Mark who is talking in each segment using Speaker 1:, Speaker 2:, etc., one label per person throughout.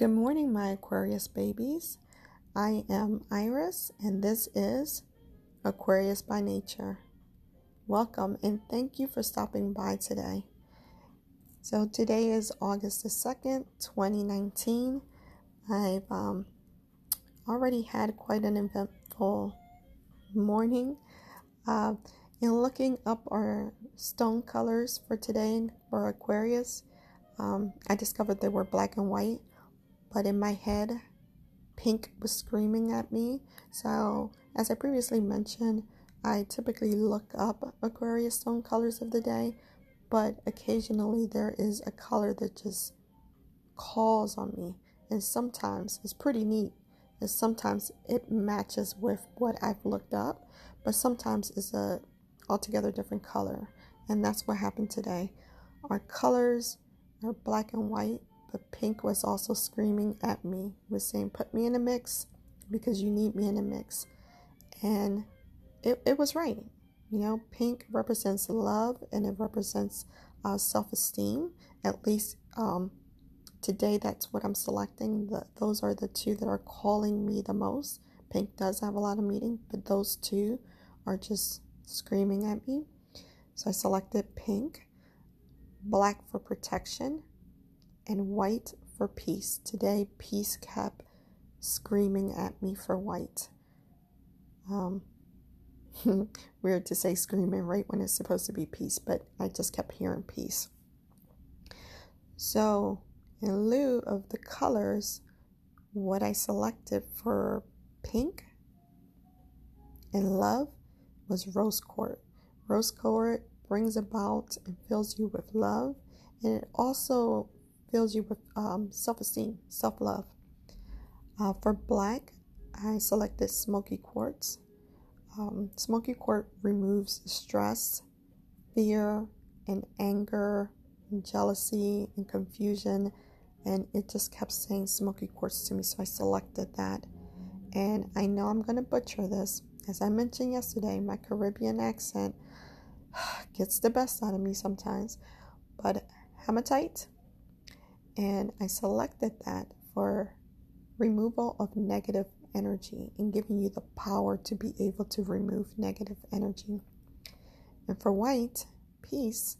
Speaker 1: Good morning, my Aquarius babies. I am Iris, and this is Aquarius by Nature. Welcome, and thank you for stopping by today. So, today is August the 2nd, 2019. I've um, already had quite an eventful morning. Uh, in looking up our stone colors for today for Aquarius, um, I discovered they were black and white but in my head, pink was screaming at me. So, as I previously mentioned, I typically look up Aquarius stone colors of the day, but occasionally there is a color that just calls on me. And sometimes it's pretty neat. And sometimes it matches with what I've looked up, but sometimes it's a altogether different color. And that's what happened today. Our colors are black and white, but Pink was also screaming at me, was saying, Put me in a mix because you need me in a mix. And it, it was right. You know, pink represents love and it represents uh, self esteem. At least um, today, that's what I'm selecting. The, those are the two that are calling me the most. Pink does have a lot of meaning, but those two are just screaming at me. So I selected pink, black for protection, and white for peace. Today, peace kept screaming at me for white. Um, weird to say screaming right when it's supposed to be peace, but I just kept hearing peace. So, in lieu of the colors, what I selected for pink and love was rose quartz. Rose quartz brings about and fills you with love, and it also fills you with um, self esteem, self love. Uh, for black, I selected smoky quartz. Um, smoky quartz removes stress, fear, and anger, and jealousy, and confusion. And it just kept saying smoky quartz to me, so I selected that. And I know I'm going to butcher this. As I mentioned yesterday, my Caribbean accent gets the best out of me sometimes. But hematite, and I selected that for removal of negative energy and giving you the power to be able to remove negative energy. And for white, peace,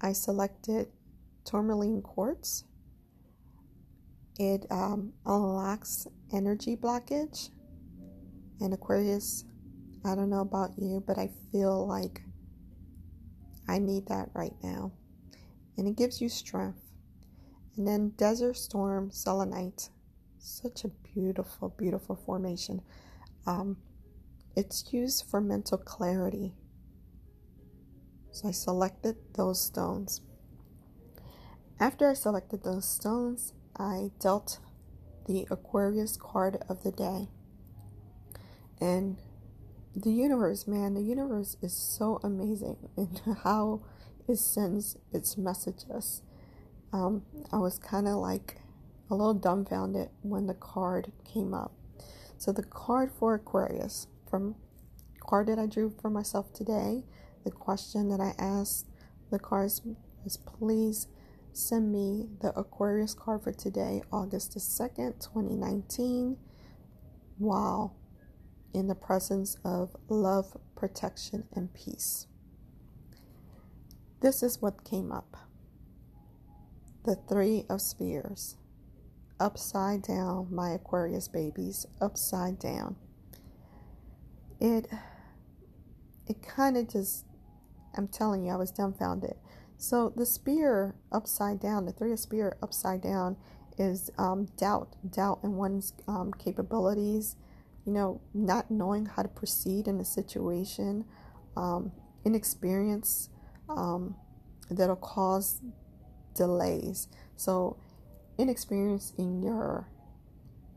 Speaker 1: I selected tourmaline quartz. It um, unlocks energy blockage. And Aquarius, I don't know about you, but I feel like I need that right now. And it gives you strength. And then Desert Storm Selenite. Such a beautiful, beautiful formation. Um, it's used for mental clarity. So I selected those stones. After I selected those stones, I dealt the Aquarius card of the day. And the universe, man, the universe is so amazing in how it sends its messages um, I was kind of like a little dumbfounded when the card came up. So the card for Aquarius from card that I drew for myself today, the question that I asked the cards is please send me the Aquarius card for today, August the 2nd, 2019, while in the presence of love, protection, and peace. This is what came up the Three of Spears. Upside down, my Aquarius babies, upside down. It it kind of just I'm telling you, I was dumbfounded. So the spear upside down, the three of spear upside down is um, doubt, doubt in one's um, capabilities, you know, not knowing how to proceed in a situation, um, inexperience um, that'll cause delays. So, inexperience in your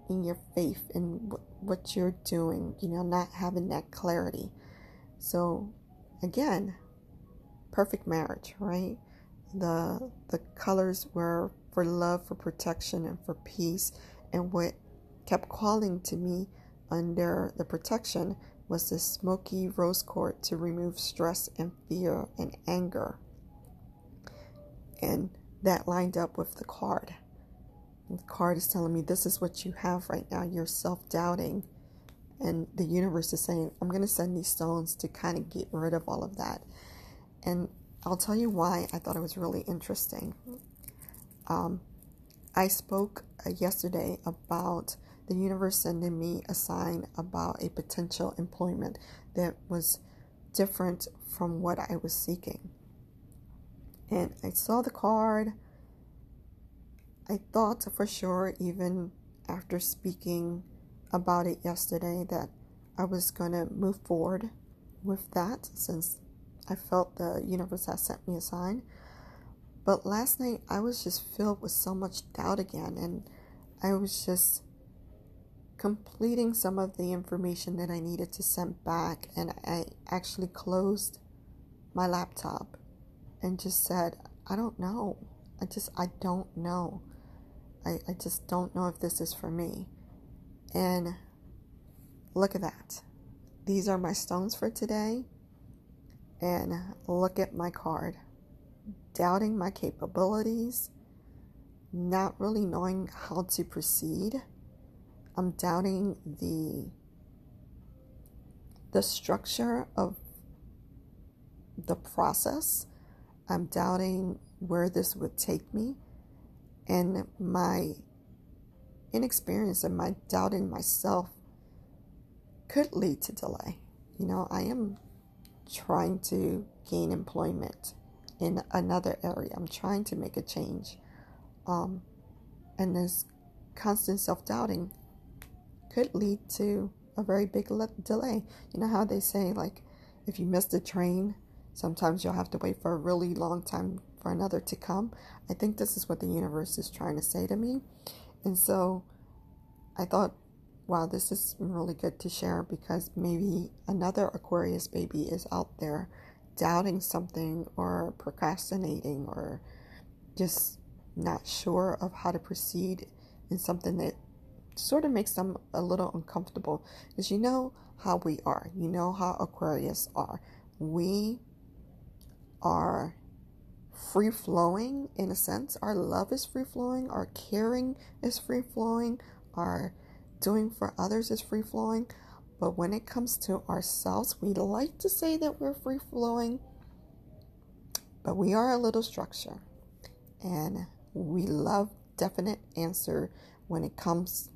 Speaker 1: in your faith in what you're doing, you know, not having that clarity. So, again, perfect marriage, right? The the colors were for love, for protection, and for peace. And what kept calling to me under the protection was the smoky rose quartz to remove stress and fear and anger. And that lined up with the card. the card is telling me this is what you have right now. You're self doubting. And the universe is saying, I'm going to send these stones to kind of get rid of all of that. And I'll tell you why I thought it was really interesting. Um, I spoke uh, yesterday about the universe sending me a sign about a potential employment that was different from what I was seeking. And I saw the card. I thought for sure, even after speaking about it yesterday, that I was going to move forward with that since I felt the universe has sent me a sign. But last night I was just filled with so much doubt again, and I was just completing some of the information that I needed to send back, and I actually closed my laptop and just said, I don't know. I just, I don't know. I, I just don't know if this is for me. And look at that. These are my stones for today. And look at my card. Doubting my capabilities, not really knowing how to proceed. I'm doubting the the structure of the process. I'm doubting where this would take me. And my inexperience and my doubt in myself could lead to delay. You know, I am trying to gain employment in another area. I'm trying to make a change. Um, and this constant self doubting could lead to a very big le- delay. You know how they say, like, if you miss the train, sometimes you'll have to wait for a really long time for another to come. I think this is what the universe is trying to say to me. And so I thought wow, this is really good to share because maybe another Aquarius baby is out there doubting something or procrastinating or just not sure of how to proceed in something that sort of makes them a little uncomfortable because you know how we are you know how aquarius are we are free flowing in a sense our love is free flowing our caring is free flowing our doing for others is free flowing, but when it comes to ourselves, we like to say that we're free flowing, but we are a little structure. And we love definite answer when it comes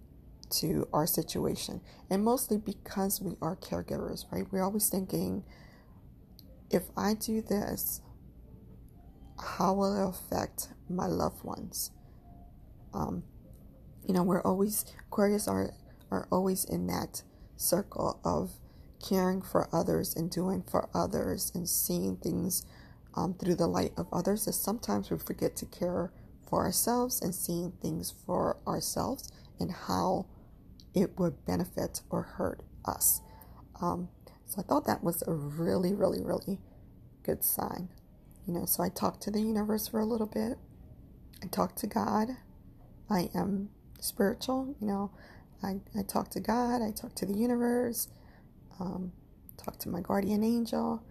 Speaker 1: to our situation. And mostly because we are caregivers, right? We're always thinking, if I do this, how will it affect my loved ones? Um, you know we're always aquarius are are always in that circle of caring for others and doing for others and seeing things um, through the light of others is sometimes we forget to care for ourselves and seeing things for ourselves and how it would benefit or hurt us um, so i thought that was a really really really good sign you know so i talked to the universe for a little bit i talked to god i am spiritual. You know, I, I talk to God, I talk to the universe, um, talk to my guardian angel,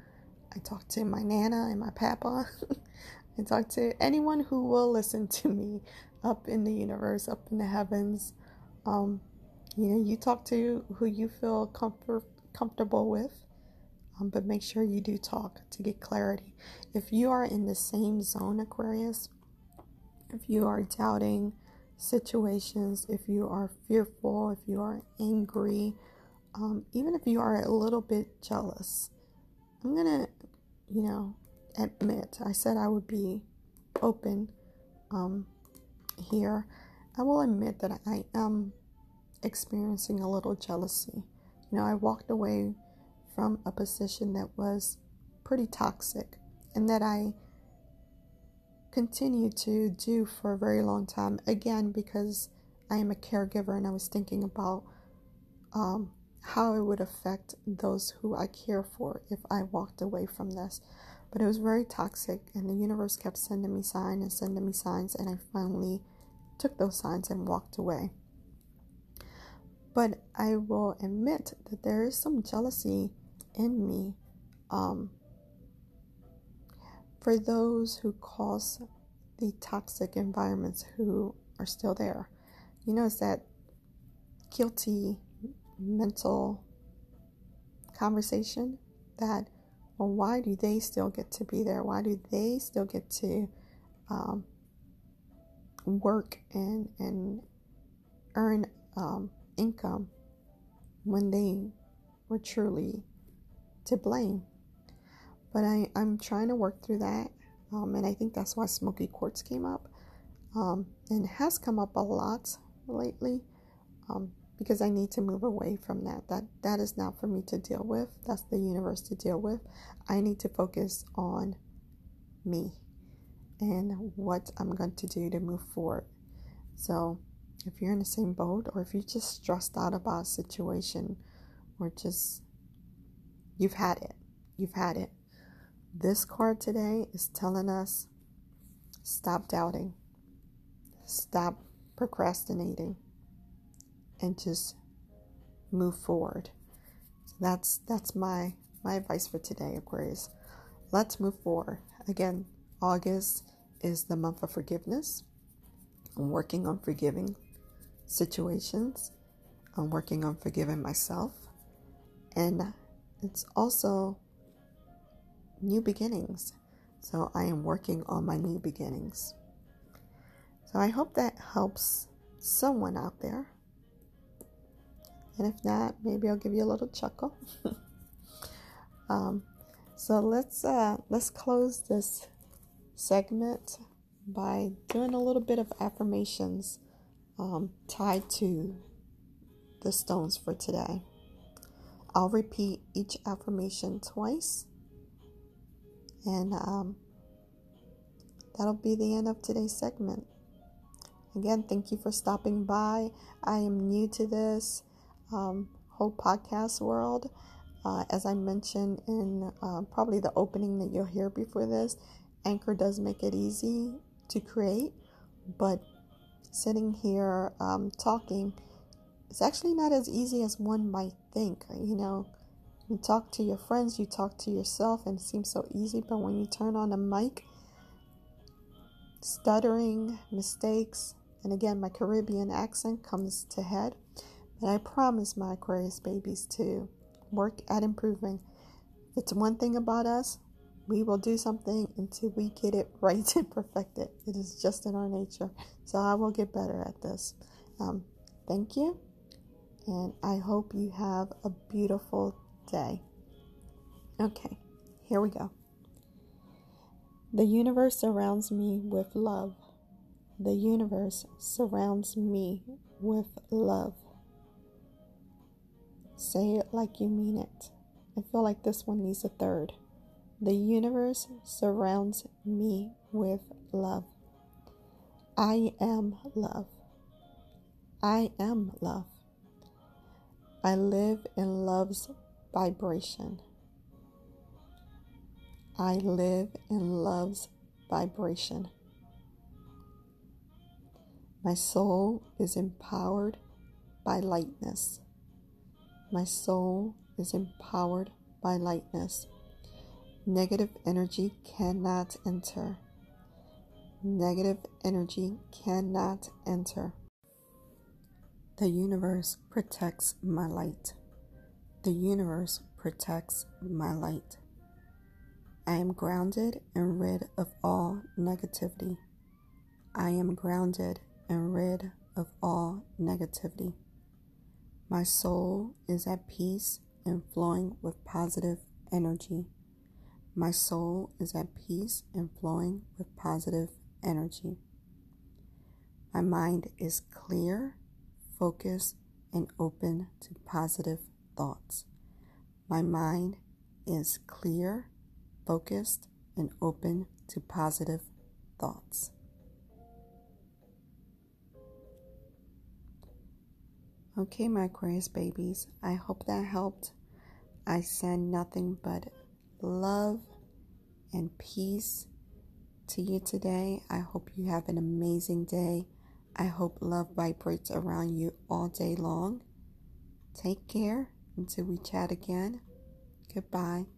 Speaker 1: I talk to my Nana and my Papa. I talk to anyone who will listen to me up in the universe, up in the heavens. Um, you know, you talk to who you feel comfort, comfortable with, um, but make sure you do talk to get clarity. If you are in the same zone, Aquarius, if you are doubting, situations, if you are fearful, if you are angry, um, even if you are a little bit jealous, I'm gonna, you know, admit I said I would be open um, here. I will admit that I am experiencing a little jealousy. You know, I walked away from a position that was pretty toxic and that I continued to do for a very long time. Again, because I am a caregiver and I was thinking about um, how it would affect those who I care for if I walked away from this. But it was very toxic, and the universe kept sending me signs and sending me signs, and I finally took those signs and walked away. But I will admit that there is some jealousy in me um, for those who cause the toxic environments, who are still there. You notice that guilty mental conversation that, well, why do they still get to be there? Why do they still get to um, work and, and earn um, income when they were truly to blame? But I, I'm trying to work through that. Um, and I think that's why smoky quartz came up. Um, and has come up a lot lately um, because I need to move away from that. That that is not for me to deal with. That's the universe to deal with. I need to focus on me and what I'm going to do to move forward. So, if you're in the same boat, or if you're just stressed out about a situation, or just you've had it, you've had it. This card today is telling us stop doubting, stop procrastinating, and just move forward. So that's that's my my advice for today, Aquarius. Let's move forward. Again, August is the month of forgiveness. I'm working on forgiving situations. I'm working on forgiving myself. And it's also new beginnings. So I am working on my new beginnings. So I hope that helps someone out there. And if not, maybe I'll give you a little chuckle. um, so let's uh, let's close this segment by doing a little bit of affirmations um, tied to the stones for today. I'll repeat each affirmation twice, and um, that'll be the end of today's segment. Again, thank you for stopping by. I am new to this um, whole podcast world. Uh, as I mentioned in uh, probably the opening that you'll hear before this, Anchor does make it easy to create, but sitting here um, talking it's actually not as easy as one might think. You know, you talk to your friends, you talk to yourself, and it seems so easy, but when you turn on a mic, stuttering, mistakes, and again, my Caribbean accent comes to head. And I promise my Aquarius babies to work at improving. It's one thing about us, we will do something until we get it right and perfect it. It is just in our nature. So I will get better at this. Um, thank you. And I hope you have a beautiful day. Okay, here we go. The universe surrounds me with love. The universe surrounds me with love. Say it like you mean it. I feel like this one needs a third. The universe surrounds me with love. I am love. I am love. I live in love's vibration. I live in love's vibration. My soul is empowered by lightness. My soul is empowered by lightness. Negative energy cannot enter. Negative energy cannot enter. The universe protects my light. The universe protects my light. I am grounded and rid of all negativity. I am grounded and rid of all negativity. My soul is at peace and flowing with positive energy. My soul is at peace and flowing with positive energy. My mind is clear, focused, and open to positive thoughts. My mind is clear, focused, and open to positive thoughts. Okay, my Aquarius babies, I hope that helped. I send nothing but love and peace to you today. I hope you have an amazing day. I hope love vibrates around you all day long. Take care until we chat again. Goodbye.